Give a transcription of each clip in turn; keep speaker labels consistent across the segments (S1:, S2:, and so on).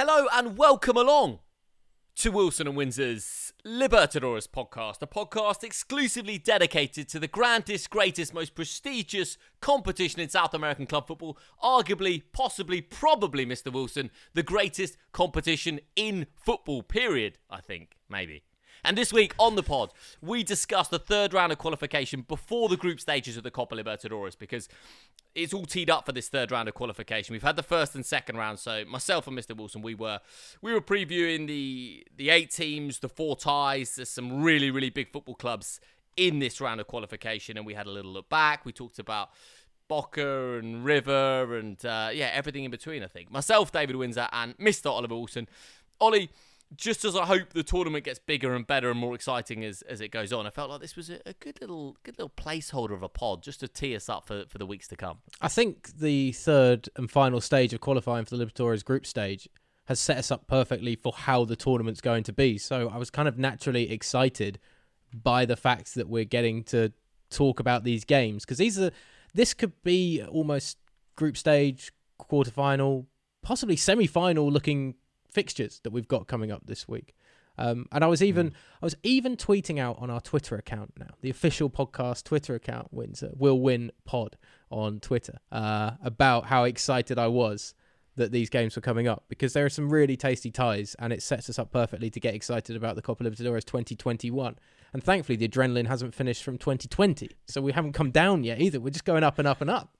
S1: Hello and welcome along to Wilson and Windsor's Libertadores podcast, a podcast exclusively dedicated to the grandest, greatest, most prestigious competition in South American club football, arguably, possibly, probably, Mr. Wilson, the greatest competition in football, period, I think, maybe. And this week on the pod, we discuss the third round of qualification before the group stages of the Copa Libertadores because it's all teed up for this third round of qualification. We've had the first and second round, so myself and Mr. Wilson, we were we were previewing the the eight teams, the four ties. There's some really really big football clubs in this round of qualification, and we had a little look back. We talked about Boca and River and uh, yeah, everything in between. I think myself, David Windsor, and Mr. Oliver Wilson. Ollie, just as I hope the tournament gets bigger and better and more exciting as, as it goes on, I felt like this was a, a, good little good little placeholder of a pod just to tee us up for, for the weeks to come.
S2: I think the third and final stage of qualifying for the Libertadores group stage has set us up perfectly for how the tournament's going to be. So I was kind of naturally excited by the fact that we're getting to talk about these games because these are this could be almost group stage, quarterfinal, possibly semi-final looking fixtures that we've got coming up this week. Um, and I was even mm. I was even tweeting out on our Twitter account now, the official podcast Twitter account wins uh, will win pod on Twitter uh, about how excited I was that these games were coming up because there are some really tasty ties and it sets us up perfectly to get excited about the Copa Libertadores 2021. And thankfully, the adrenaline hasn't finished from 2020, so we haven't come down yet either. We're just going up and up and up.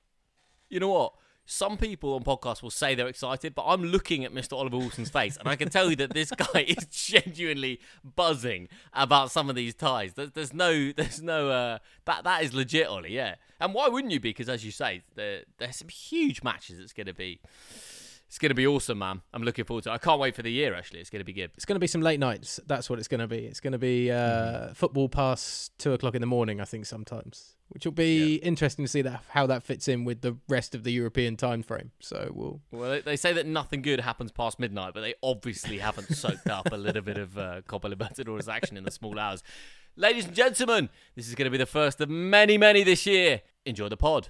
S1: You know what? Some people on podcasts will say they're excited, but I'm looking at Mr. Oliver Wilson's face, and I can tell you that this guy is genuinely buzzing about some of these ties. There's, no, there's no, uh, that that is legit, Ollie. Yeah, and why wouldn't you be? Because as you say, there, there's some huge matches. It's going to be. It's going to be awesome, man. I'm looking forward to it. I can't wait for the year, actually. It's going to be good.
S2: It's going to be some late nights. That's what it's going to be. It's going to be uh, mm. football past two o'clock in the morning, I think, sometimes which will be yeah. interesting to see that how that fits in with the rest of the European time frame. So we'll.
S1: Well, they say that nothing good happens past midnight, but they obviously haven't soaked up a little bit of uh, Copa Libertadores action in the small hours. Ladies and gentlemen, this is going to be the first of many, many this year. Enjoy the pod.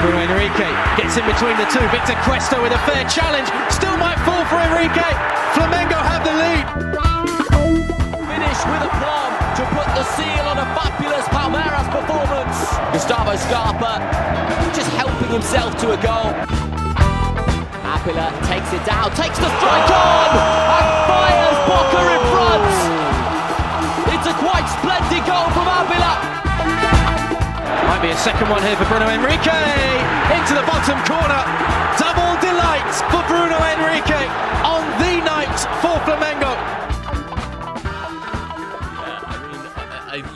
S3: Bruno Henrique gets in between the two. Victor Cuesta with a fair challenge. Still might fall for Henrique. Flamengo have the lead
S1: seal on a fabulous Palmeiras performance. Gustavo Scarpa just helping himself to a goal. Ábila takes it down, takes the strike on, and fires Boca in front. It's a quite splendid goal from Ábila.
S3: Might be a second one here for Bruno Henrique. Into the bottom corner. Double delight for Bruno Henrique on the night for Flamengo.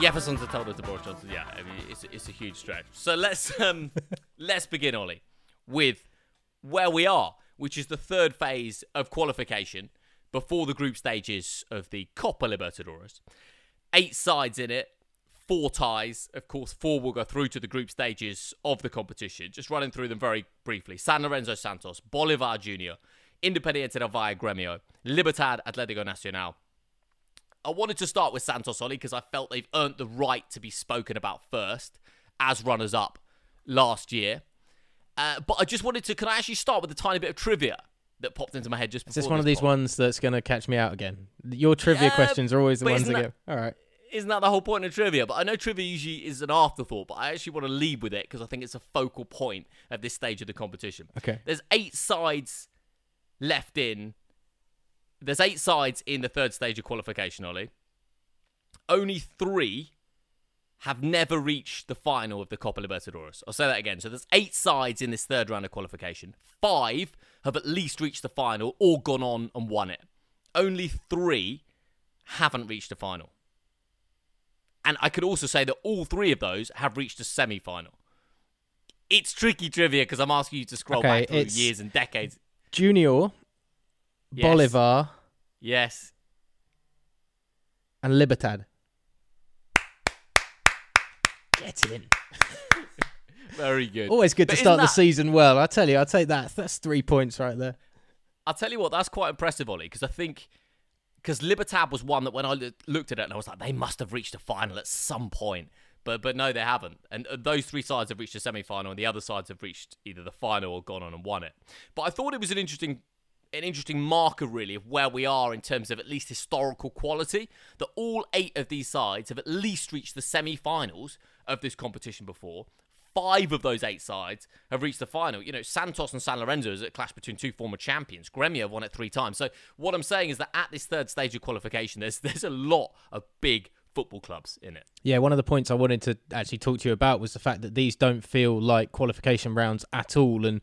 S1: Jefferson to told us to Boris Johnson. Yeah, I mean it's it's a huge stretch. So let's um let's begin, Ollie, with where we are, which is the third phase of qualification before the group stages of the Copa Libertadores. Eight sides in it, four ties. Of course, four will go through to the group stages of the competition. Just running through them very briefly. San Lorenzo Santos, Bolivar Jr., Independiente del Valle Gremio, Libertad Atlético Nacional, I wanted to start with Santos Oli because I felt they've earned the right to be spoken about first as runners up last year. Uh, but I just wanted to. Can I actually start with a tiny bit of trivia that popped into my head just before?
S2: Is this one of these pod? ones that's going to catch me out again? Your trivia questions are always the ones that, that go. All right.
S1: Isn't that the whole point of trivia? But I know trivia usually is an afterthought, but I actually want to lead with it because I think it's a focal point at this stage of the competition.
S2: Okay.
S1: There's eight sides left in there's eight sides in the third stage of qualification, Ollie. Only three have never reached the final of the Copa Libertadores. I'll say that again. So there's eight sides in this third round of qualification. Five have at least reached the final or gone on and won it. Only three haven't reached the final. And I could also say that all three of those have reached a semi final. It's tricky trivia because I'm asking you to scroll okay, back through years and decades.
S2: Junior yes. Bolivar.
S1: Yes.
S2: And Libertad. Get in.
S1: Very good.
S2: Always good but to start that... the season well. I tell you, I'll take that. That's three points right there.
S1: I'll tell you what, that's quite impressive, Ollie, because I think because Libertad was one that when I looked at it and I was like, they must have reached a final at some point. But but no, they haven't. And uh, those three sides have reached the semi final, and the other sides have reached either the final or gone on and won it. But I thought it was an interesting an interesting marker, really, of where we are in terms of at least historical quality. That all eight of these sides have at least reached the semi finals of this competition before. Five of those eight sides have reached the final. You know, Santos and San Lorenzo is a clash between two former champions. Gremio have won it three times. So what I'm saying is that at this third stage of qualification, there's there's a lot of big football clubs in it.
S2: Yeah, one of the points I wanted to actually talk to you about was the fact that these don't feel like qualification rounds at all, and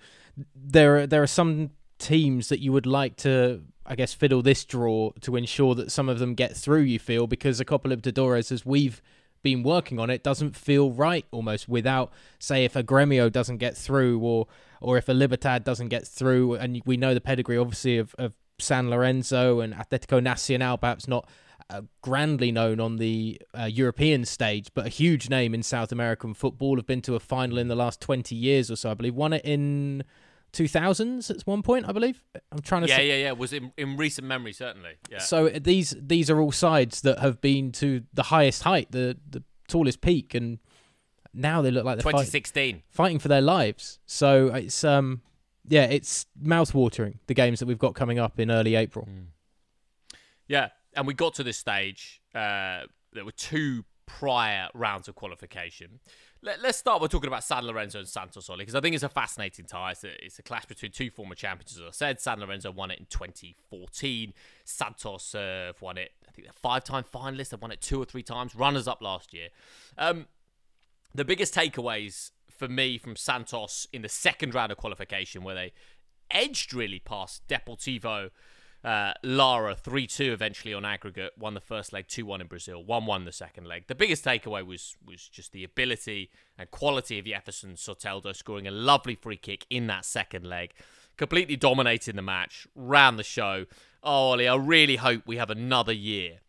S2: there are, there are some teams that you would like to, I guess, fiddle this draw to ensure that some of them get through. You feel because a Copa Libertadores, as we've been working on it, doesn't feel right almost without, say, if a Gremio doesn't get through, or or if a Libertad doesn't get through, and we know the pedigree obviously of, of San Lorenzo and Atletico Nacional, perhaps not uh, grandly known on the uh, European stage, but a huge name in South American football. Have been to a final in the last 20 years or so, I believe. Won it in 2000s at one point, I believe. I'm trying to.
S1: Yeah, yeah, yeah. Was in in recent memory, certainly. Yeah.
S2: So these these are all sides that have been to the highest height, the the tallest peak, and now they look like they're
S1: 2016
S2: fight, fighting for their lives. So it's um yeah, it's mouth-watering the games that we've got coming up in early April.
S1: Mm. Yeah, and we got to this stage. Uh, there were two prior rounds of qualification. Let, us start by talking about San Lorenzo and Santos Oli because I think it's a fascinating tie. It's a, it's a, clash between two former champions, as I said. San Lorenzo won it in 2014. Santos uh, won it. I think they're five-time finalists. They've won it two or three times. Runners-up last year. Um, the biggest takeaways for me from Santos in the second round of qualification, where they edged really past Deportivo uh, Lara 3 2 eventually on aggregate, won the first leg 2 1 in Brazil, 1 1 the second leg. The biggest takeaway was was just the ability and quality of Jefferson Soteldo scoring a lovely free kick in that second leg, completely dominating the match, ran the show. Oh, Ollie, I really hope we have another year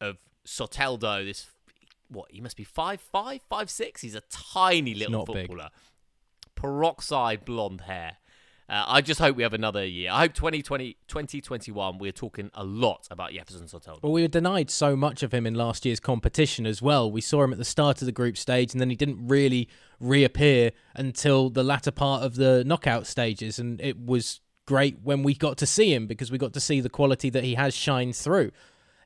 S1: of Soteldo, this what he must be five five five six. He's a tiny little footballer, big. peroxide blonde hair, uh, I just hope we have another year. I hope 2020, 2021, we're talking a lot about Jefferson Soteldo.
S2: Well, we were denied so much of him in last year's competition as well. We saw him at the start of the group stage, and then he didn't really reappear until the latter part of the knockout stages. And it was great when we got to see him because we got to see the quality that he has shined through.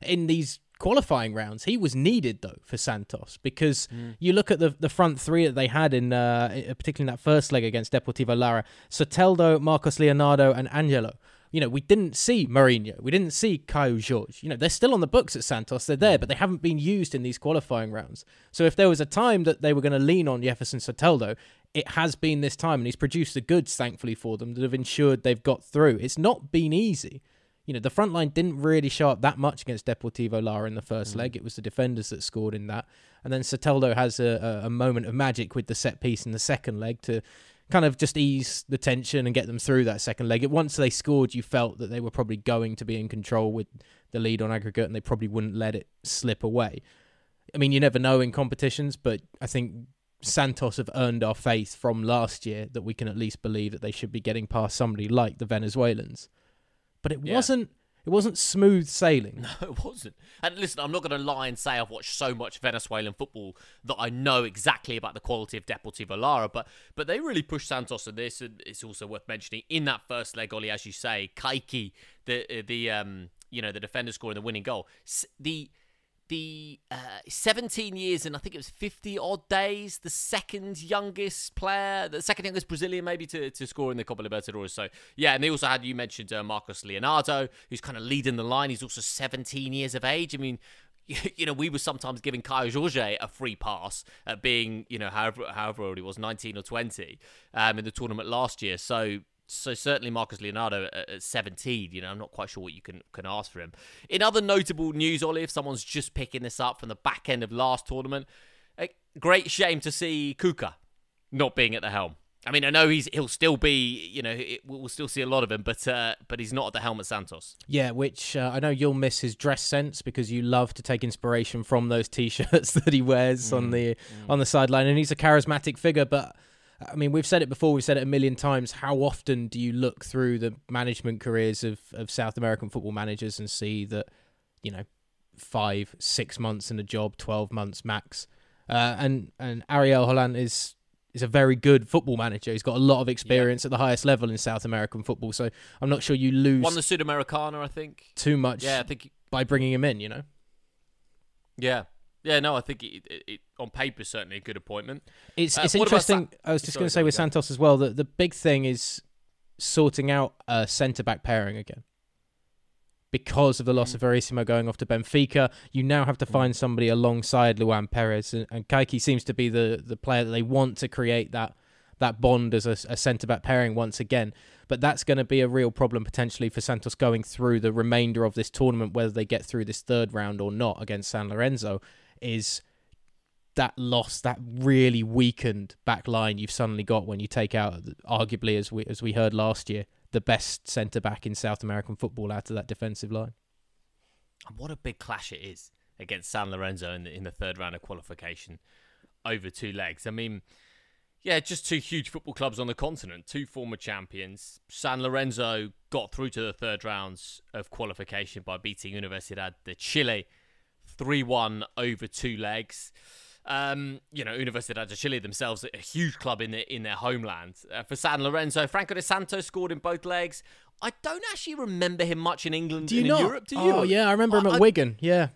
S2: In these qualifying rounds. He was needed though for Santos because mm. you look at the the front three that they had in uh, particularly in that first leg against Deportivo Lara: Soteldo, Marcos Leonardo, and Angelo. You know, we didn't see Marinho, we didn't see Caio Jorge. You know, they're still on the books at Santos. They're there, but they haven't been used in these qualifying rounds. So if there was a time that they were going to lean on Jefferson Soteldo, it has been this time, and he's produced the goods, thankfully, for them that have ensured they've got through. It's not been easy you know, the front line didn't really show up that much against Deportivo Lara in the first mm. leg. It was the defenders that scored in that. And then Soteldo has a, a, a, moment of magic with the set piece in the second leg to kind of just ease the tension and get them through that second leg. Once they scored, you felt that they were probably going to be in control with the lead on aggregate and they probably wouldn't let it slip away. I mean, you never know in competitions, but I think Santos have earned our faith from last year that we can at least believe that they should be getting past somebody like the Venezuelans but it yeah. wasn't. It wasn't smooth sailing.
S1: No, it wasn't. And listen, I'm not going to lie and say I've watched so much Venezuelan football that I know exactly about the quality of Deportivo Lara, but but they really pushed Santos in this, and it's also worth mentioning in that first leg, Ollie, as you say, Kaiki, the the um you know the defender scoring the winning goal, the the uh, 17 years and I think it was 50 odd days, the second youngest player, the second youngest Brazilian maybe to, to score in the Copa Libertadores. So, yeah, and they also had, you mentioned uh, Marcos Leonardo, who's kind of leading the line. He's also 17 years of age. I mean, you know, we were sometimes giving Caio Jorge a free pass at being, you know, however however old he was, 19 or 20, um, in the tournament last year. So so certainly Marcos Leonardo at 17, you know, I'm not quite sure what you can, can ask for him. In other notable news, Ollie, if someone's just picking this up from the back end of last tournament, a great shame to see Cuca not being at the helm. I mean, I know he's he'll still be, you know, it, we'll still see a lot of him, but uh, but he's not at the helm at Santos.
S2: Yeah, which uh, I know you'll miss his dress sense because you love to take inspiration from those t-shirts that he wears mm, on the mm. on the sideline, and he's a charismatic figure, but I mean, we've said it before, we've said it a million times. How often do you look through the management careers of, of South American football managers and see that, you know, five, six months in a job, 12 months max, Uh, and and Ariel Holan is is a very good football manager. He's got a lot of experience at the highest level in South American football. So I'm not sure you lose
S1: Won the Sudamericana, I think.
S2: too much
S1: Yeah, I think.
S2: by bringing him in. You know.
S1: Yeah, yeah. No, I think it, it, it on paper certainly a good appointment.
S2: It's
S1: Uh,
S2: it's interesting.
S1: Sa-
S2: I was just going to say with
S1: go.
S2: Santos as well that the big thing is sorting out a centre back pairing again. Because of the
S1: Mm.
S2: loss of Verissimo going off to Benfica, you now have to find somebody alongside Luan Peres, and, and Kaiki seems to be the, the player that they want to create that that bond as a, a centre back pairing once again. But that's going to be a real problem potentially for Santos going through the remainder of this tournament, whether they get through this third round or not against San Lorenzo. Is that loss, that really weakened back line you've suddenly got when you take out, arguably as we as we heard last year, the best centre back in South American football out of that defensive line.
S1: And what a big clash it is against San Lorenzo in the, in the third round of qualification over two legs. I mean, yeah, just two huge football clubs on the continent, two former champions. San Lorenzo got through to the third rounds of qualification by beating Universidad de Chile 3 1 over two legs. Um, you know, Universidad de Chile themselves, a huge club in their in their homeland. Uh, for San Lorenzo, Franco de Santos scored in both legs. I don't actually remember him much in England
S2: Do you
S1: and
S2: not?
S1: in Europe. Do you?
S2: Oh yeah, I remember him at
S1: I-
S2: Wigan. Yeah,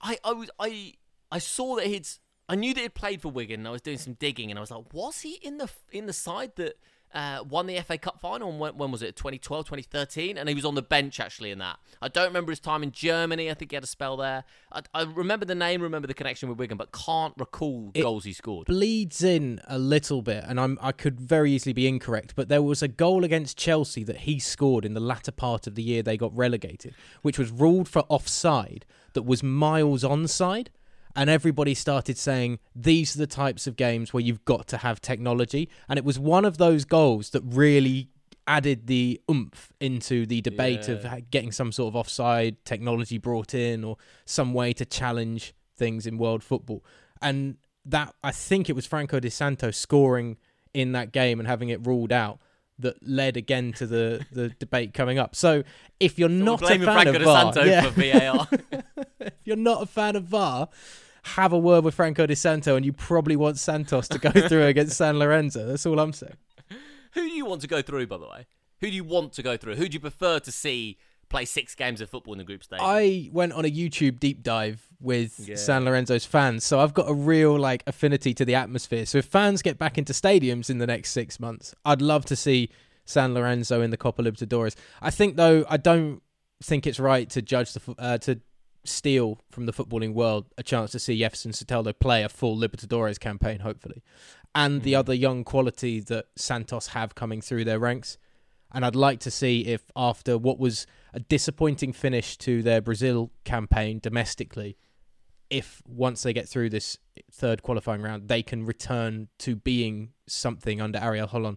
S1: I, I was I I saw that he'd I knew that he'd played for Wigan and I was doing some digging and I was like, was he in the in the side that uh, won the FA Cup final? And when, when was it? 2012, 2013? And he was on the bench actually in that. I don't remember his time in Germany. I think he had a spell there. I, I remember the name, remember the connection with Wigan, but can't recall
S2: It-
S1: goals he scored.
S2: bleeds in a little bit, and I'm I could very easily be incorrect, but there was a goal against Chelsea that he scored in the latter part of the year they got relegated, which was ruled for offside that was miles onside. And everybody started saying these are the types of games where you've got to have technology. And it was one of those goals that really added the oomph into the debate of
S1: Yeah.
S2: ha- getting some sort of offside technology brought in or some way to challenge things in world football. And that I think it was Franco de Santos scoring in that game and having it ruled out that led again to the, the debate coming up. So if you're not a fan
S1: Franco
S2: of
S1: de
S2: VAR,
S1: Santo
S2: yeah,
S1: for VAR.
S2: if you're not a fan of VAR, have a word with Franco Di Santo, and you probably want Santos to go through against San Lorenzo. That's all I'm saying.
S1: Who do you want to go through, by the way? Who do you want to go through? Who do you prefer to see play six games of football in the group stage?
S2: I went on a YouTube deep dive with
S1: Yeah.
S2: San Lorenzo's fans, so I've got a real like affinity to the atmosphere. So if fans get back into stadiums in the next six months, I'd love to see San Lorenzo in the Copa Libertadores. I think though, I don't think it's right to judge the uh, to steal from the footballing world a chance to see Jefferson Soteldo play a full Libertadores campaign, hopefully, and the mm. other young quality that Santos have coming through their ranks. And I'd like to see if after what was a disappointing finish to their Brazil campaign domestically, if once they get through this third qualifying round, they can return to being something under Ariel Holan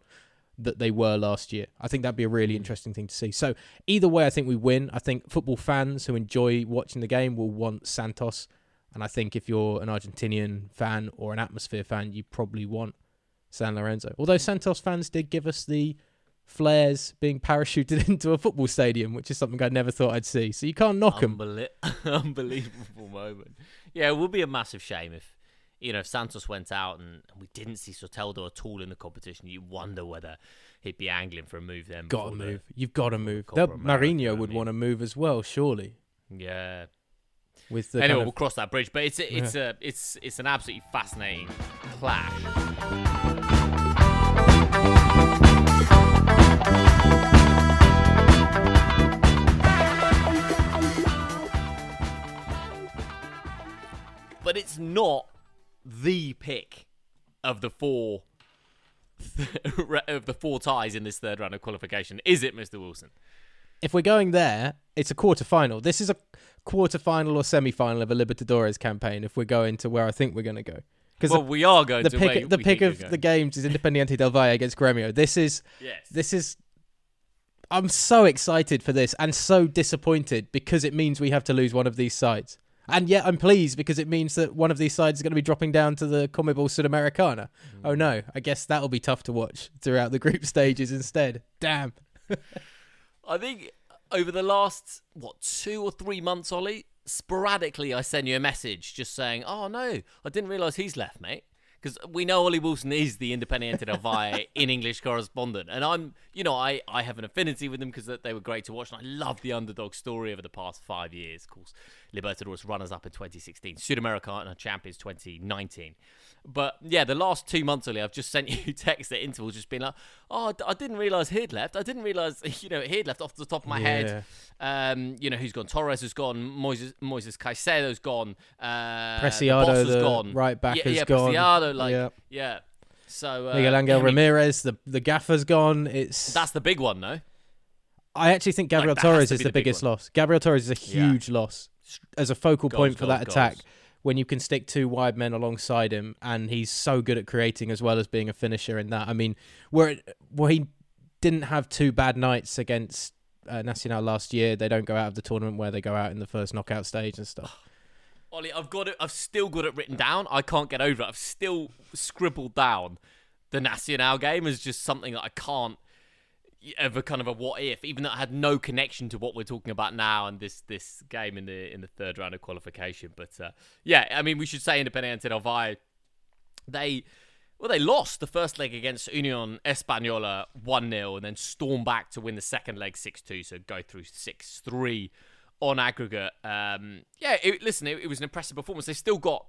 S2: that they were last year. I think that'd be a really hmm. interesting thing to see. So either way, I think we win. I think football fans who enjoy watching the game will want Santos, and I think if you're an Argentinian fan or an atmosphere fan, you probably want San Lorenzo. Although hmm. Santos fans did give us the flares being parachuted into a football stadium, which is something I never thought I'd see. So you can't knock them.
S1: Unbelievable moment. Yeah, it would be a massive shame if you know if Santos went out and, and we didn't see Soteldo at all in the competition. You wonder whether he'd be angling for a move then.
S2: Got to move. You've got to move.
S1: Copa
S2: They'll-
S1: America,
S2: Marinho
S1: I
S2: would want to move as well, surely.
S1: Yeah.
S2: With the
S1: anyway,
S2: kind
S1: we'll cross that bridge. But it's a, it's a it's it's an absolutely fascinating clash. But it's not the pick of the four of the four ties in this third round of qualification, is it, Mr. Wilson?
S2: if we're going there, it's a quarter final. This is a quarter final or semi final of a Libertadores campaign. If we're going to where I think we're going to go, because
S1: Well, we are going
S2: the pick the pick of the games is Independiente del Valle against Gremio. This is
S1: yes.
S2: this is. I'm so excited for this and so disappointed because it means we have to lose one of these sides. And yet I'm pleased because it means that one of these sides is going to be dropping down to the Conmebol Sudamericana. Mm. Oh no, I guess that'll be tough to watch throughout the group stages instead. Damn.
S1: I think over the last what two or three months, Ollie, sporadically I send you a message just saying, "Oh no, I didn't realise he's left, mate." Because we know Ollie Wilson is the Independiente del Valle in English correspondent, and I'm, you know, I, I have an affinity with them because they were great to watch, and I love the underdog story over the past five years. Of course, Libertadores runners up in 2016, Sudamericana champions 2019. But yeah, the last two months only, I've just sent you texts at intervals, just being like, "Oh, I didn't realize he'd left. I didn't realize, you know, he'd left off the top of my head. Um, you know, who's gone? Torres has gone. Moises, Moises Caicedo's gone. Uh,
S2: Preciado,
S1: the,
S2: the
S1: gone.
S2: right back
S1: yeah,
S2: has
S1: yeah,
S2: gone.
S1: Preciado, like,
S2: Yeah.
S1: yeah. So uh,
S2: Miguel Angel
S1: mean,
S2: Ramirez, the the gaffer's gone. It's
S1: That's the big one, though.
S2: I actually think Gabriel
S1: has
S2: Torres is the,
S1: the big
S2: biggest loss. Gabriel Torres is a
S1: Yeah.
S2: huge loss as a focal
S1: Goals,
S2: point for
S1: goals,
S2: that attack. When you can stick two wide men alongside him, and he's so good at creating as well as being a finisher in that. I mean, where where he didn't have two bad nights against uh, Nacional last year, they don't go out of the tournament where they go out in the first knockout stage and stuff.
S1: Ollie, I've got it. I've still got it written down. I can't get over it. I've still scribbled down the Nacional game as just something that I can't ever kind of a what if, even though it had no connection to what we're talking about now and this this game in the in the third round of qualification. But uh, yeah, I mean, we should say Independiente del Valle, they. Well, they lost the first leg against Union Española 1 0 and then stormed back to win the second leg 6 2, so go through 6 3 on aggregate. Um, yeah, it, listen, it, it was an impressive performance. They still got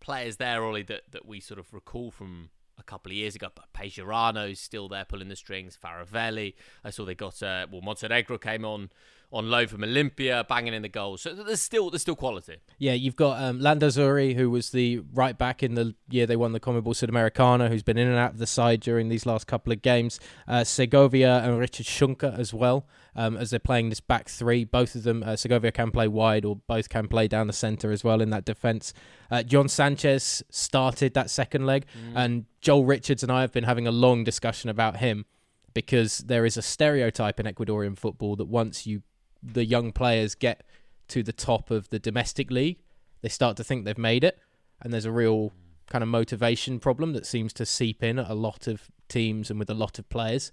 S1: players there, Ollie, that, that we sort of recall from a couple of years ago. But Pellerano's still there pulling the strings. Faravelli. I saw they got uh, well Montenegro came on on loan from Olimpia, banging in the goals. So there's still there's still quality.
S2: Yeah, you've got um, Landazuri, who was the right back in the year they won the Conmebol Sudamericana, who's been in and out of the side during these last couple of games. Uh, Segovia and Richard Schunke as well, um, as they're playing this back three. Both of them, uh, Segovia can play wide or both can play down the centre as well in that defence. Uh, John Sanchez started that second leg, and Joel Richards and I have been having a long discussion about him because there is a stereotype in Ecuadorian football that once you the young players get to the top of the domestic league, they start to think they've made it, and there's a real kind of motivation problem that seems to seep in at a lot of teams and with a lot of players.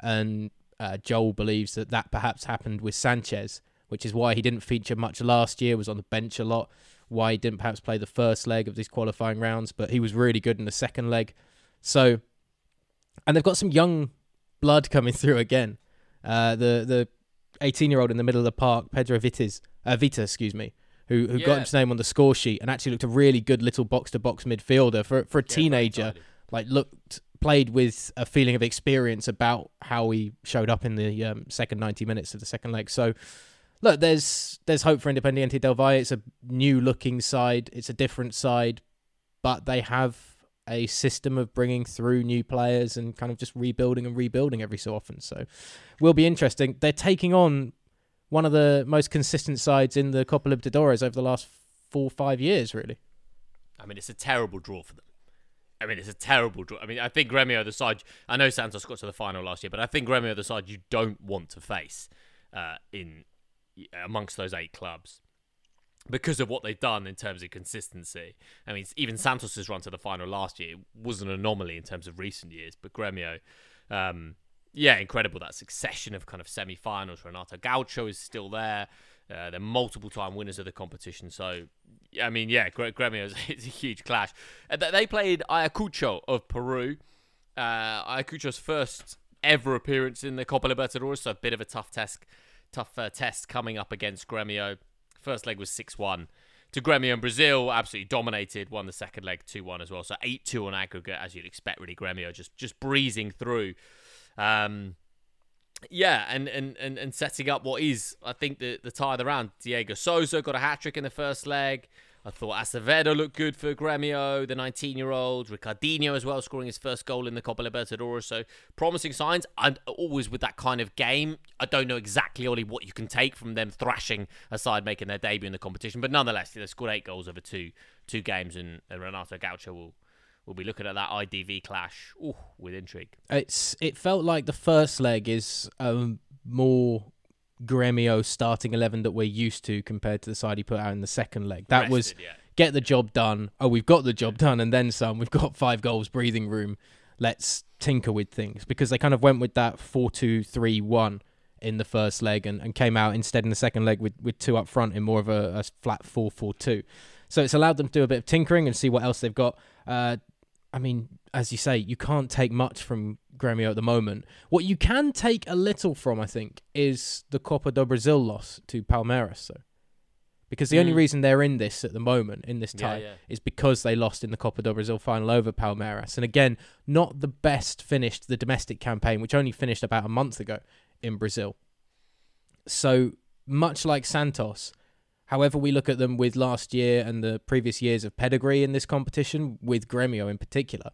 S2: And uh, Joel believes that that perhaps happened with Sanchez, which is why he didn't feature much last year, was on the bench a lot, why he didn't perhaps play the first leg of these qualifying rounds, but he was really good in the second leg. So, and they've got some young blood coming through again. Uh, the the 18 year old in the middle of the park, Pedro Vites, uh, Vita, excuse me, who who
S1: Yeah.
S2: got his name on the score sheet and actually looked a really good little box to box midfielder for for a teenager. like looked played with a feeling of experience about how he showed up in the um, second 90 minutes of the second leg. So look, there's there's hope for Independiente del Valle. It's a new looking side. It's a different side, but they have a system of bringing through new players and kind of just rebuilding and rebuilding every so often. So will be interesting. They're taking on one of the most consistent sides in the Copa Libertadores over the last four or five years, really.
S1: I mean, it's a terrible draw for them. I mean, it's a terrible draw. I mean, I think Gremio, the side. I know Santos got to the final last year, but I think Gremio, the side you don't want to face uh, in amongst those eight clubs because of what they've done in terms of consistency. I mean, even Santos's run to the final last year was an anomaly in terms of recent years, but Gremio, um, yeah, incredible that succession of kind of semi-finals. Renato Gaucho is still there. Uh, they're multiple-time winners of the competition. So, I mean, yeah, Gre- Gremio is it's a huge clash. Uh, they- they played Ayacucho of Peru. Uh, Ayacucho's first ever appearance in the Copa Libertadores, so a bit of a tough test, tough uh, test coming up against Gremio. First leg was six-one to Gremio in Brazil. Absolutely dominated. Won the second leg two-one as well. So eight-two on aggregate, as you'd expect. Really, Gremio just just breezing through. Um, yeah, and, and, and, and setting up what is, I think, the, the tie of the round. Diego Souza got a hat trick in the first leg. I thought Acevedo looked good for Gremio, the 19 year old. Ricardinho as well, scoring his first goal in the Copa Libertadores. So promising signs. And always with that kind of game, I don't know exactly, Ollie, what you can take from them thrashing aside making their debut in the competition. But nonetheless, they scored eight goals over two two games, and, and Renato Gaucho will, will be looking at that IDV clash ooh, with intrigue.
S2: It's it felt like the first leg is um, more Gremio starting eleven that we're used to compared to the side he put out in the second leg. That was
S1: yeah.
S2: get the job done. Oh, we've got the job done, and then some. We've got five goals, breathing room. Let's tinker with things because they kind of went with that four-two-three-one in the first leg and, and came out instead in the second leg with, with two up front in more of a, a flat 4 4 2. So it's allowed them to do a bit of tinkering and see what else they've got. Uh, I mean, as you say, you can't take much from Gremio at the moment. What you can take a little from, I think, is the Copa do Brasil loss to Palmeiras. So. Because the only
S1: Mm.
S2: reason they're in this at the moment, in this
S1: Yeah,
S2: tie,
S1: yeah.
S2: is because they lost in the Copa do Brasil final over Palmeiras. And again, not the best finished the domestic campaign, which only finished about a month ago in Brazil. So much like Santos, however we look at them with last year and the previous years of pedigree in this competition, with Gremio in particular,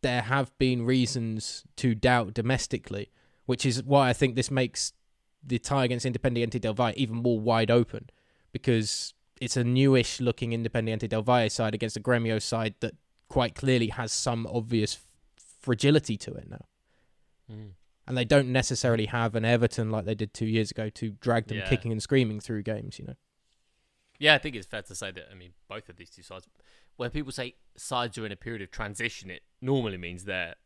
S2: there have been reasons to doubt domestically, which is why I think this makes the tie against Independiente del Valle even more wide open because it's a newish looking Independiente del Valle side against a Gremio side that quite clearly has some obvious f- fragility to it now.
S1: Mm.
S2: And they don't necessarily have an Everton like they did two years ago to drag them
S1: Yeah.
S2: kicking and screaming through games, you know.
S1: Yeah, I think it's fair to say that. I mean, both of these two sides. When people say sides are in a period of transition, it normally means they're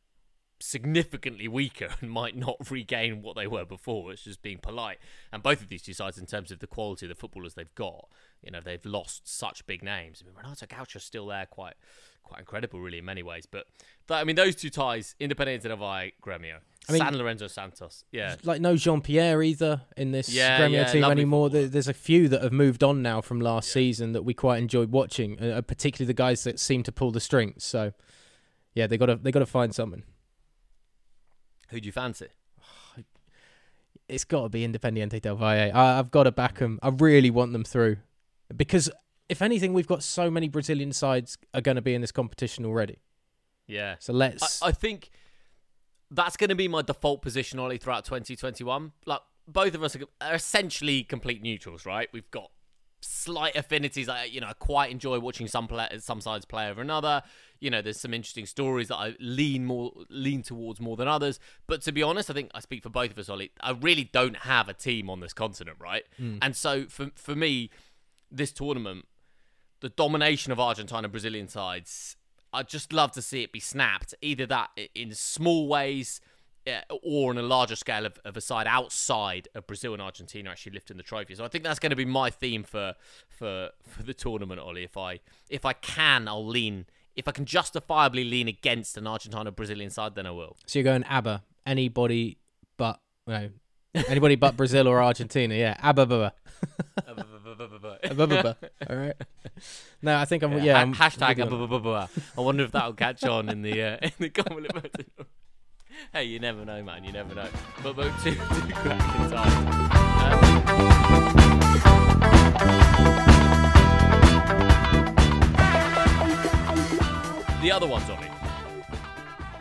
S1: significantly weaker and might not regain what they were before. It's just being polite. And both of these two sides, in terms of the quality of the footballers they've got, you know, they've lost such big names. I mean, Renato Gaucho's still there, quite, quite incredible, really, in many ways. But th- I mean, those two ties, Independiente del Valle, Gremio,
S2: I mean-
S1: San Lorenzo Santos. Yeah,
S2: Like no Jean Pyerre either in this
S1: Yeah,
S2: Gremio
S1: yeah,
S2: team anymore.
S1: footballer.
S2: There- There's a few that have moved on now from last season that we quite enjoyed watching, uh, particularly the guys that seem to pull the strings. So, yeah, they got to they got to find someone.
S1: who do you fancy?
S2: It's got to be Independiente del Valle. I, I've got to back them. I really want them through because if anything, we've got so many Brazilian sides are going to be in this competition already.
S1: Yeah,
S2: So let's.
S1: I, I think that's going to be my default position, Ollie, throughout 2021. Like, both of us are, essentially complete neutrals, right? We've got slight affinities. I, you know, I quite enjoy watching some play, some sides play over another. You know, there's some interesting stories that I lean more lean towards more than others. But to be honest, I think I speak for both of us, Ollie. I really don't have a team on this continent, right? Hmm. And so for for me, this tournament, the domination of Argentine and Brazilian sides, I'd just love to see it be snapped. Either that in small ways uh, or on a larger scale of, of a side outside of Brazil and Argentina actually lifting the trophy. So I think that's going to be my theme for for for the tournament, Ollie. If I if I can, I'll lean. If I can justifiably lean against an Argentina Brazilian side, then I will.
S2: so you're going ABBA. Anybody but no, anybody but Brazil or Argentina. Yeah, ABBA. Baba. Baba, baba. All right. No, I think I'm. Yeah.
S1: Ha-
S2: I'm
S1: hashtag. blah, blah, blah, blah. I wonder if that'll catch on in the uh, in the comment. hey, you never know, man. You never know. But but two two cracking times. Um, the other ones on it.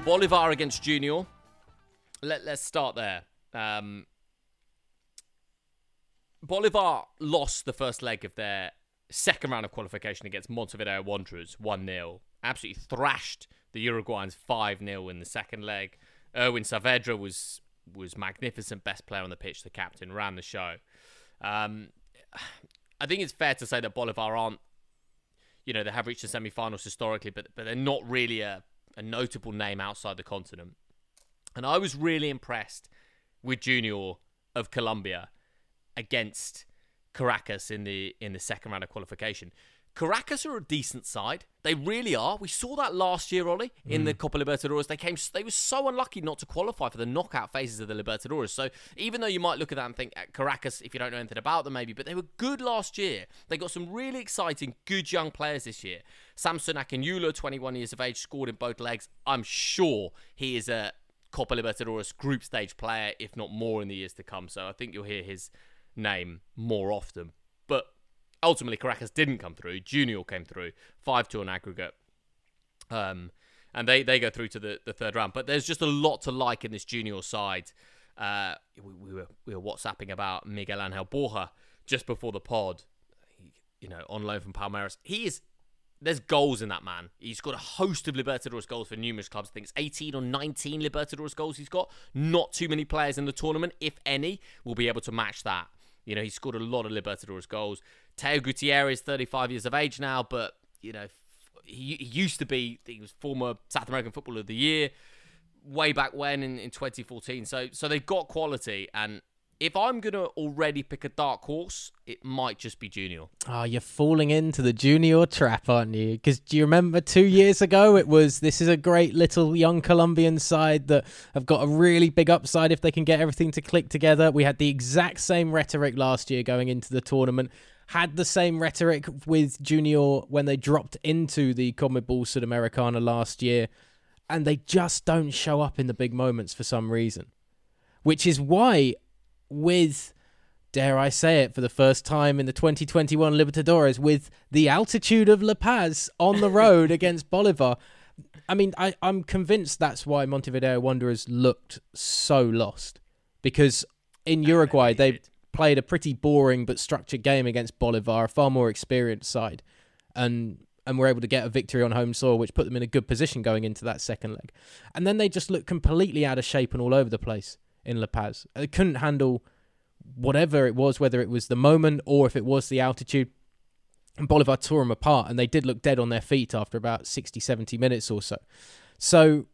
S1: Bolivar against Junior. Let Let's start there. Um, Bolivar lost the first leg of their second round of qualification against Montevideo Wanderers 1 0. Absolutely thrashed the Uruguayans 5 0 in the second leg. Erwin Saavedra was was magnificent, best player on the pitch, the captain, ran the show. Um, I think it's fair to say that Bolivar aren't, you know, they have reached the semi finals historically, but, but they're not really a, a notable name outside the continent. And I was really impressed with Junior of Colombia against Caracas in the in the second round of qualification. Caracas are a decent side. They really are. We saw that last year, Ollie, in the mm. Copa Libertadores. They came. They were so unlucky not to qualify for the knockout phases of the Libertadores. So even though you might look at that and think at Caracas, if you don't know anything about them, maybe, but they were good last year. They got some really exciting, good young players this year. Samson Akinyoola, 21 years of age, scored in both legs. I'm sure he is a Copa Libertadores group stage player, if not more, in the years to come. So I think you'll hear his name more often. But ultimately, Caracas didn't come through. Junior came through, 5 2 on aggregate. Um, and they, they go through to the, the third round. But there's just a lot to like in this junior side. Uh, we, we were we were WhatsApping about Miguel Angel Borja just before the pod. He, you know, on loan from Palmeiras. He is there's goals in that man. He's got a host of Libertadores goals for numerous clubs. I think it's 18 or 19 Libertadores goals he's got. Not too many players in the tournament, if any, will be able to match that. You know, he's scored a lot of Libertadores goals. Teo Gutierrez, 35 years of age now, but, you know, he, he used to be, he was former South American Footballer of the Year way back when in, in 2014. So, so they've got quality and if I'm gonna already pick a dark horse, it might just be Junior.
S2: Oh, you're falling into the junior trap, aren't you? Because do you remember two years ago it was this is a great little young Colombian side that have got a really big upside if they can get everything to click together. We had the exact same rhetoric last year going into the tournament. Had the same rhetoric with Junior when they dropped into the Conmebol Sudamericana last year, and they just don't show up in the big moments for some reason. Which is why with dare I say it, for the first time in the 2021 Libertadores with the altitude of La Paz on the road against Bolivar. I mean, I, I'm convinced that's why Montevideo Wanderers looked so lost. Because in Uruguay, they played a pretty boring but structured game against Bolivar, a far more experienced side. And and were able to get a victory on home soil, which put them in a good position going into that second leg. And then they just looked completely out of shape and all over the place in La Paz. They couldn't handle whatever it was, whether it was the moment or if it was the altitude. And Bolivar tore them apart, and they did look dead on their feet after about 60, 70 minutes or so. So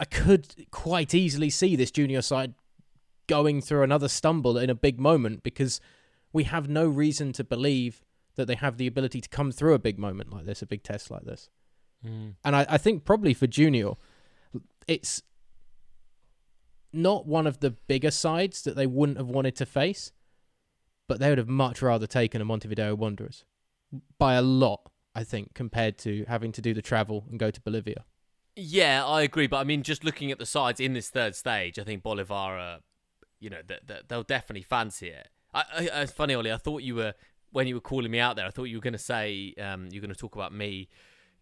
S2: I could quite easily see this junior side going through another stumble in a big moment because we have no reason to believe that they have the ability to come through a big moment like this, a big test like this.
S1: Mm.
S2: And I, I think probably for Junior, it's not one of the bigger sides that they wouldn't have wanted to face, but they would have much rather taken a Montevideo Wanderers by a lot, I think, compared to having to do the travel and go to Bolivia.
S1: Yeah, I agree. But I mean, just looking at the sides in this third stage, I think Bolivar, uh, you know, th- th- they'll definitely fancy it. I, I, it's funny, Ollie. I thought you were when you were calling me out there. I thought you were going to say um, you're going to talk about me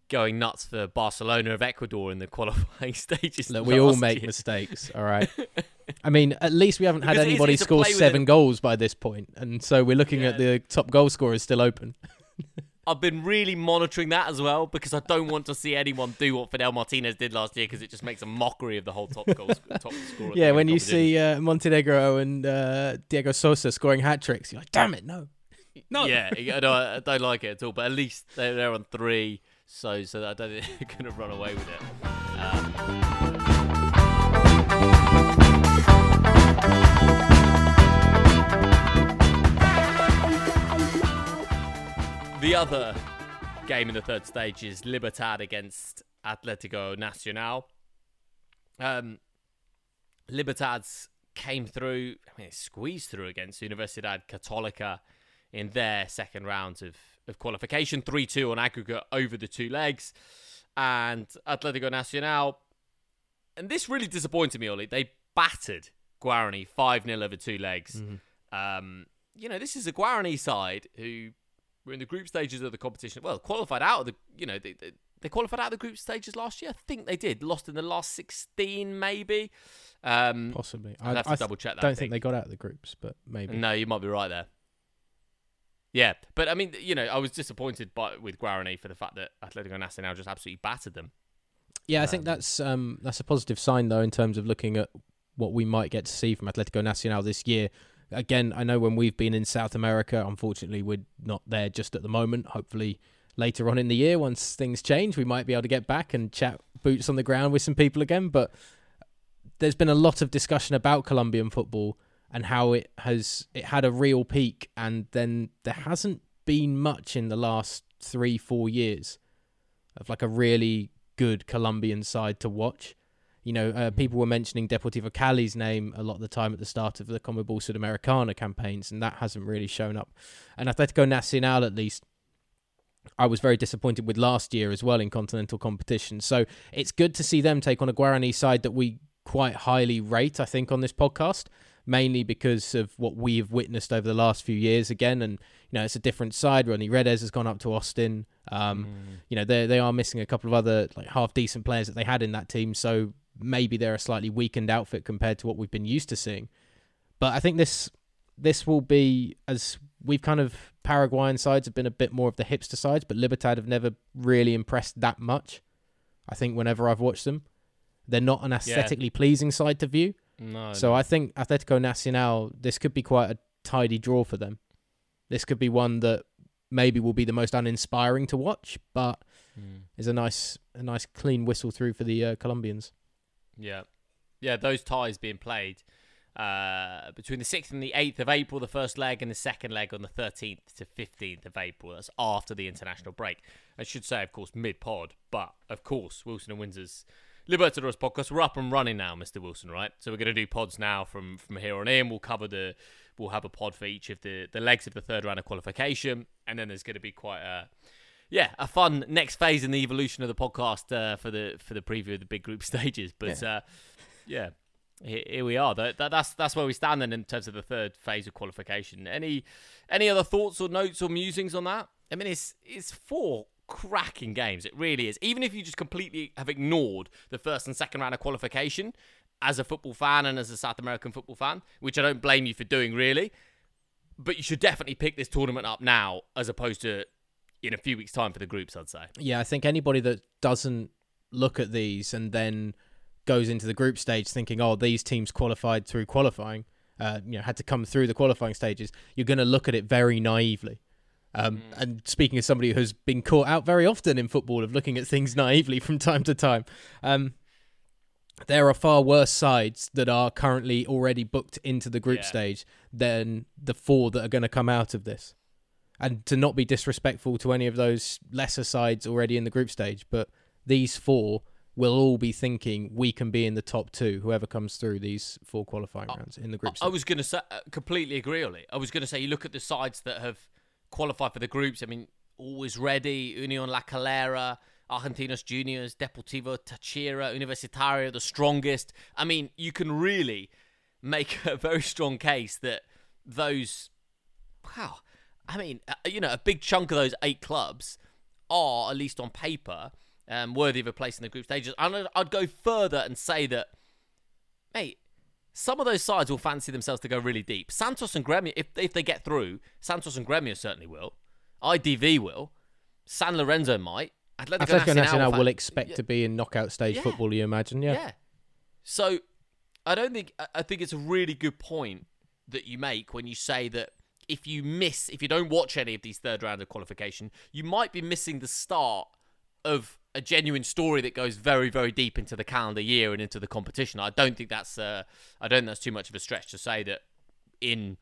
S1: going nuts for Barcelona of Ecuador in the qualifying stages.
S2: Look, we all make
S1: year.
S2: mistakes, all right. I mean, at least we haven't had
S1: Because
S2: anybody score seven
S1: it.
S2: goals by this point, and so we're looking at the top goal scorers still open.
S1: I've been really monitoring that as well because I don't want to see anyone do what Fidel Martinez did last year because it just makes a mockery of the whole top goal top scorer.
S2: Yeah, when you see uh, Montenegro and uh, Diego Souza scoring hat tricks, you're like, damn it, no. No.
S1: Yeah, I don't, I don't like it at all. But at least they're on three, so so that I don't think they're going to run away with it. Um, the other game in the third stage is Libertad against Atletico Nacional. Um, Libertad's came through, I mean, squeezed through against Universidad Católica in their second round of, of qualification 3 2 on aggregate over the two legs. And Atletico Nacional, and this really disappointed me, Ollie. They battered Guarani 5 0 over two legs. Um, you know, this is a Guarani side who were in the group stages of the competition. Well, qualified out of the, you know, they, they, they qualified out of the group stages last year. I think they did. Lost in the last 16, maybe. Um,
S2: Possibly.
S1: I'd have to
S2: th-
S1: double check that,
S2: don't
S1: I
S2: think
S1: think.
S2: they got out of the groups, but maybe.
S1: no, you might be right there. Yeah, but I mean, you know, I was disappointed by with Guarani for the fact that Atletico Nacional just absolutely battered them.
S2: Yeah, I think that's um, that's a positive sign though in terms of looking at what we might get to see from Atletico Nacional this year. Again, I know when we've been in South America, unfortunately, we're not there just at the moment. Hopefully, later on in the year, once things change, we might be able to get back and chat boots on the ground with some people again. But there's been a lot of discussion about Colombian football and how it has it had a real peak, and then there hasn't been much in the last three, four years of like a really good Colombian side to watch. You know, uh, people were mentioning Deportivo Cali's name a lot of the time at the start of the Conmebol Sudamericana campaigns, and that hasn't really shown up. And Atletico Nacional, at least, I was very disappointed with last year as well in continental competition. So it's good to see them take on a Guarani side that we quite highly rate, I think, on this podcast, mainly because of what we've witnessed over the last few years again. And, you know, it's a different side. Rodney Redes has gone up to Austin. Um, You know, they they are missing a couple of other like half decent players that they had in that team. So maybe they're a slightly weakened outfit compared to what we've been used to seeing. But I think this this will be as we've kind of Paraguayan sides have been a bit more of the hipster sides, but Libertad have never really impressed that much. I think whenever I've watched them, they're not an aesthetically pleasing side to view.
S1: No,
S2: So I think Atletico Nacional, this could be quite a tidy draw for them. This could be one that maybe will be the most uninspiring to watch, but is a nice a nice clean whistle through for the uh, Colombians.
S1: Yeah, yeah, those ties being played uh, between the 6th and the 8th of April, the first leg, and the second leg on the 13th to 15th of April. That's after the international break. I should say, of course, mid pod, but of course, Wilson and Windsor's Libertadores podcast. We're up and running now, Mr. Wilson, right? So we're going to do pods now from from here on in. We'll cover the, we'll have a pod for each of the the legs of the third round of qualification, and then there's going to be quite a yeah, a fun next phase in the evolution of the podcast uh, for the for the preview of the big group stages. But yeah, uh, yeah here, here, we are. That, that, that's that's where we stand then in terms of the third phase of qualification. Any any other thoughts or notes or musings on that? I mean, it's it's four cracking games. It really is. Even if you just completely have ignored the first and second round of qualification as a football fan and as a South American football fan, which I don't blame you for doing, really. But you should definitely pick this tournament up now as opposed to in a few weeks' time for the groups, I'd say.
S2: Yeah, I think anybody that doesn't look at these and then goes into the group stage thinking, oh, these teams qualified through qualifying, uh, you know, had to come through the qualifying stages, you're going to look at it very naively. Um, mm. And speaking as somebody who's been caught out very often in football of looking at things naively from time to time, um, there are far worse sides that are currently already booked into the group yeah. stage than the four that are going to come out of this. And to not be disrespectful to any of those lesser sides already in the group stage, but these four will all be thinking we can be in the top two, whoever comes through these four qualifying rounds in the group.
S1: I, I was going to say, uh, completely agree, Ollie. I was going to say, you look at the sides that have qualified for the groups. I mean, always ready, Union La Calera, Argentinos Juniors, Deportivo Táchira, Universitario, the strongest. I mean, you can really make a very strong case that those, wow, I mean, uh, you know, a big chunk of those eight clubs are, at least on paper, um, worthy of a place in the group stages. And I'd go further and say that, mate, some of those sides will fancy themselves to go really deep. Santos and Gremio, if, if they get through, Santos and Gremio certainly will. IDV will. San Lorenzo might.
S2: Atletico, Atletico Nacional, will expect yeah. to be in knockout stage yeah. football. You imagine, yeah.
S1: Yeah. So, I don't think I think it's a really good point that you make when you say that if you miss, if you don't watch any of these third round of qualification, you might be missing the start of a genuine story that goes very, very deep into the calendar year and into the competition. I don't think that's uh, I don't think that's too much of a stretch to say that in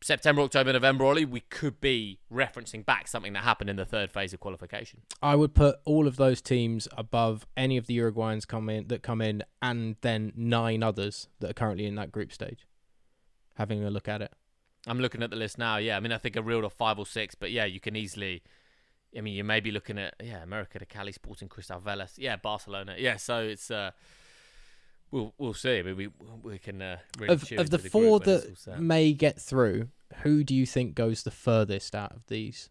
S1: September, October, November, Ollie, we could be referencing back something that happened in the third phase of qualification.
S2: I would put all of those teams above any of the Uruguayans come in that come in, and then nine others that are currently in that group stage. Having a look at it,
S1: I'm looking at the list now. Yeah, I mean, I think a real of five or six, but yeah, you can easily I mean, you may be looking at yeah, America, de Cali Sporting Cristal Vélez, yeah, Barcelona, yeah. So it's uh, we'll we'll see. I mean, we we can uh, really
S2: of, of the, the four that may get through. Who do you think goes the furthest out of these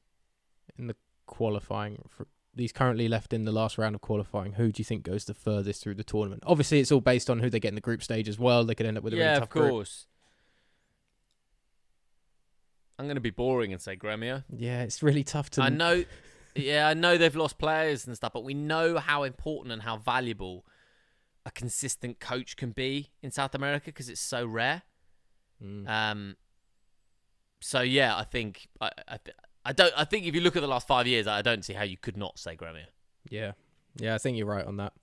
S2: in the qualifying? For, these currently left in the last round of qualifying. Who do you think goes the furthest through the tournament? Obviously, it's all based on who they get in the group stage as well. They could end up with a
S1: yeah,
S2: really tough
S1: of course. Group. I'm going to be boring and say Gremio.
S2: Yeah, it's really tough to.
S1: I know. Yeah, I know they've lost players and stuff, but we know how important and how valuable a consistent coach can be in South America because it's so rare. Mm. Um. So yeah, I think I, I, I don't. I think if you look at the last five years, I don't see how you could not say Gremio.
S2: Yeah, yeah, I think you're right on that.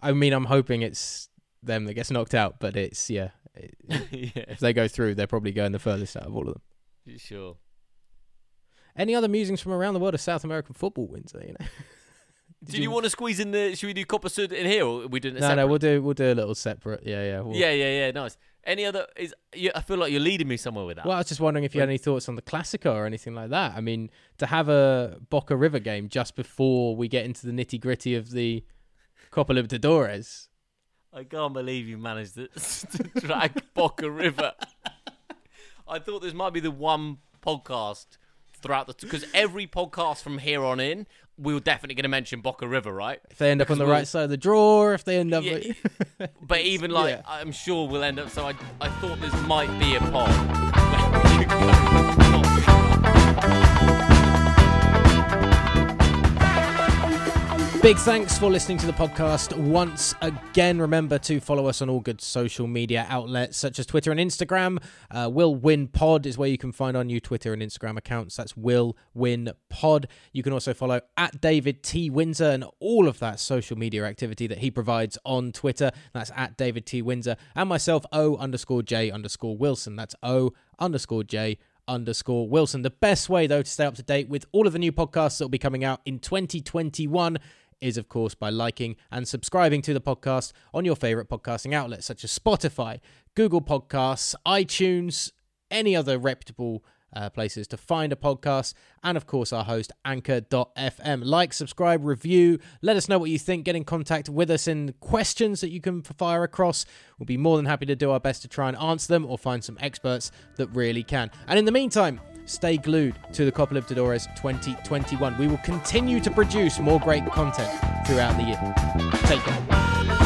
S2: I mean, I'm hoping it's them that gets knocked out, but it's yeah. Yeah. If they go through, they're probably going the furthest out of all of them.
S1: Sure.
S2: Any other musings from around the world of South American football, Windsor? You know.
S1: Did, Did you, you, want to squeeze in the? Should we do Copa Sud in here, or we doing it?
S2: No,
S1: separate?
S2: no, we'll do we'll do a little separate. Yeah, yeah, we'll...
S1: yeah, yeah, yeah. Nice. Any other? Is you, I feel like you're leading me somewhere with that.
S2: Well, I was just wondering if you had any thoughts on the Classico or anything like that. I mean, to have a Boca River game just before we get into the nitty gritty of the Copa Libertadores.
S1: I can't believe you managed to, to drag Boca River. I thought this might be the one podcast throughout the because every podcast from here on in, we are definitely going to mention Boca River, right?
S2: If they end up on the we'll, right side of the drawer, if they end up, yeah,
S1: but even like yeah. I'm sure we'll end up. So I I thought this might be a pod.
S2: Big thanks for listening to the podcast once again. Remember to follow us on all good social media outlets such as Twitter and Instagram. Uh, Will Win Pod is where you can find our new Twitter and Instagram accounts. That's Will Win Pod. You can also follow at David T Windsor and all of that social media activity that he provides on Twitter. That's at David T Windsor and myself O underscore J underscore Wilson. That's O underscore J underscore Wilson. The best way, though, to stay up to date with all of the new podcasts that will be coming out in 2021 is, of course, by liking and subscribing to the podcast on your favorite podcasting outlets such as Spotify, Google Podcasts, iTunes, any other reputable uh, places to find a podcast, and of course, our host, Anchor.fm. Like, subscribe, review, let us know what you think. Get in contact with us in questions that you can fire across. We'll be more than happy to do our best to try and answer them or find some experts that really can. And in the meantime, stay glued to the Copa Libertadores 2021. We will continue to produce more great content throughout the year. Take care.